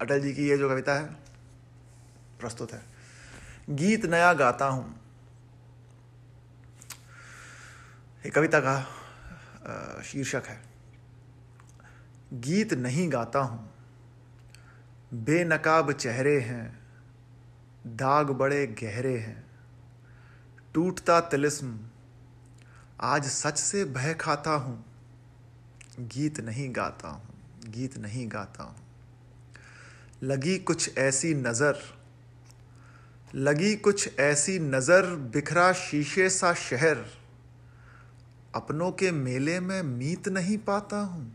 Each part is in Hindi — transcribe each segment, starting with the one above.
अटल जी की ये जो कविता है, प्रस्तुत है। गीत नया गाता हूँ। ये कविता का शीर्षक है। गीत नहीं गाता हूँ। बेनकाब चेहरे हैं। दाग बड़े गहरे हैं। टूटता तिलिस्म। आज सच से भय खाता हूँ। गीत नहीं गाता हूँ। गीत नहीं गाता हूँ। लगी कुछ ऐसी नज़र, लगी कुछ ऐसी नज़र बिखरा शीशे सा शहर। अपनों के मेले में मीत नहीं पाता हूँ,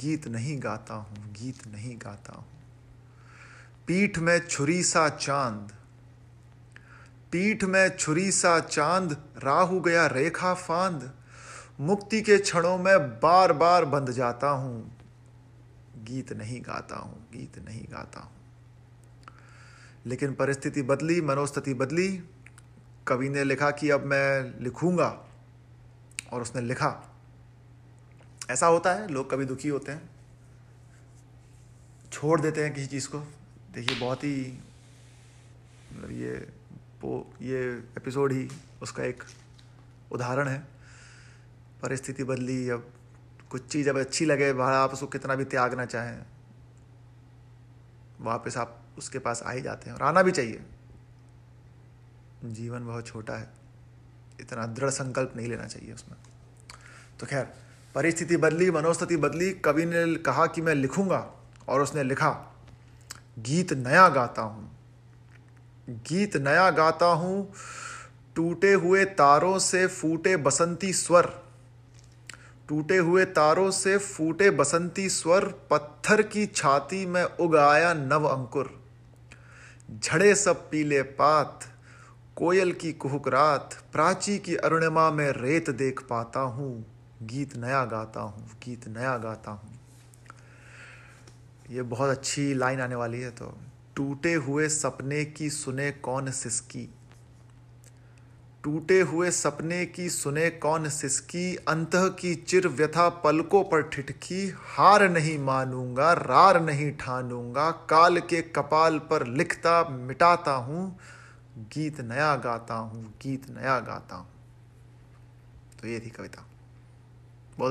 गीत नहीं गाता हूँ, गीत नहीं गाता हूँ। पीठ में छुरी सा चाँद, पीठ में छुरी सा चाँद, राहु गया रेखा फांद। मुक्ति के क्षणों में बार बार बंध जाता हूँ गीत नहीं गाता हूँ, गीत नहीं गाता हूँ। लेकिन परिस्थिति बदली, मनोस्थिति बदली। कवि ने लिखा कि अब मैं लिखूँगा और उसने लिखा। ऐसा होता है, लोग कभी दुखी होते हैं। छोड़ देते हैं किसी चीज़ को। देखिए, बहुत ही मतलब ये वो ये एपिसोड ही उसका एक उदाहरण है। परिस्थिति बदली, अब कुछ चीज़ अब अच्छी लगे बाहर आप उसको कितना भी त्यागना चाहें, वापस आप उसके पास आ ही जाते हैं और आना भी चाहिए। जीवन बहुत छोटा है, इतना दृढ़ संकल्प नहीं लेना चाहिए उसमें। तो खैर, परिस्थिति बदली, मनोस्थिति बदली, कवि ने कहा कि मैं लिखूँगा और उसने लिखा, गीत नया गाता हूँ। गीत नया गाता हूँ, टूटे हुए तारों से फूटे बसंती स्वर। टूटे हुए तारों से फूटे बसंती स्वर पत्थर की छाती में उगाया नव अंकुर। झड़े सब पीले पात, कोयल की कुहक रात, प्राची की अरुणिमा में रेत देख पाता हूँ, गीत नया गाता हूँ, गीत नया गाता हूँ। ये बहुत अच्छी लाइन आने वाली है तो टूटे हुए सपने की सुने कौन सिसकी? टूटे हुए सपने की सुने कौन सिसकी, अंत की चिर व्यथा पलकों पर ठिठकी, हार नहीं मानूँगा, रार नहीं ठानूँगा, काल के कपाल पर लिखता मिटाता हूँ, गीत नया गाता हूँ, गीत नया गाता हूँ। तो ये थी कविता।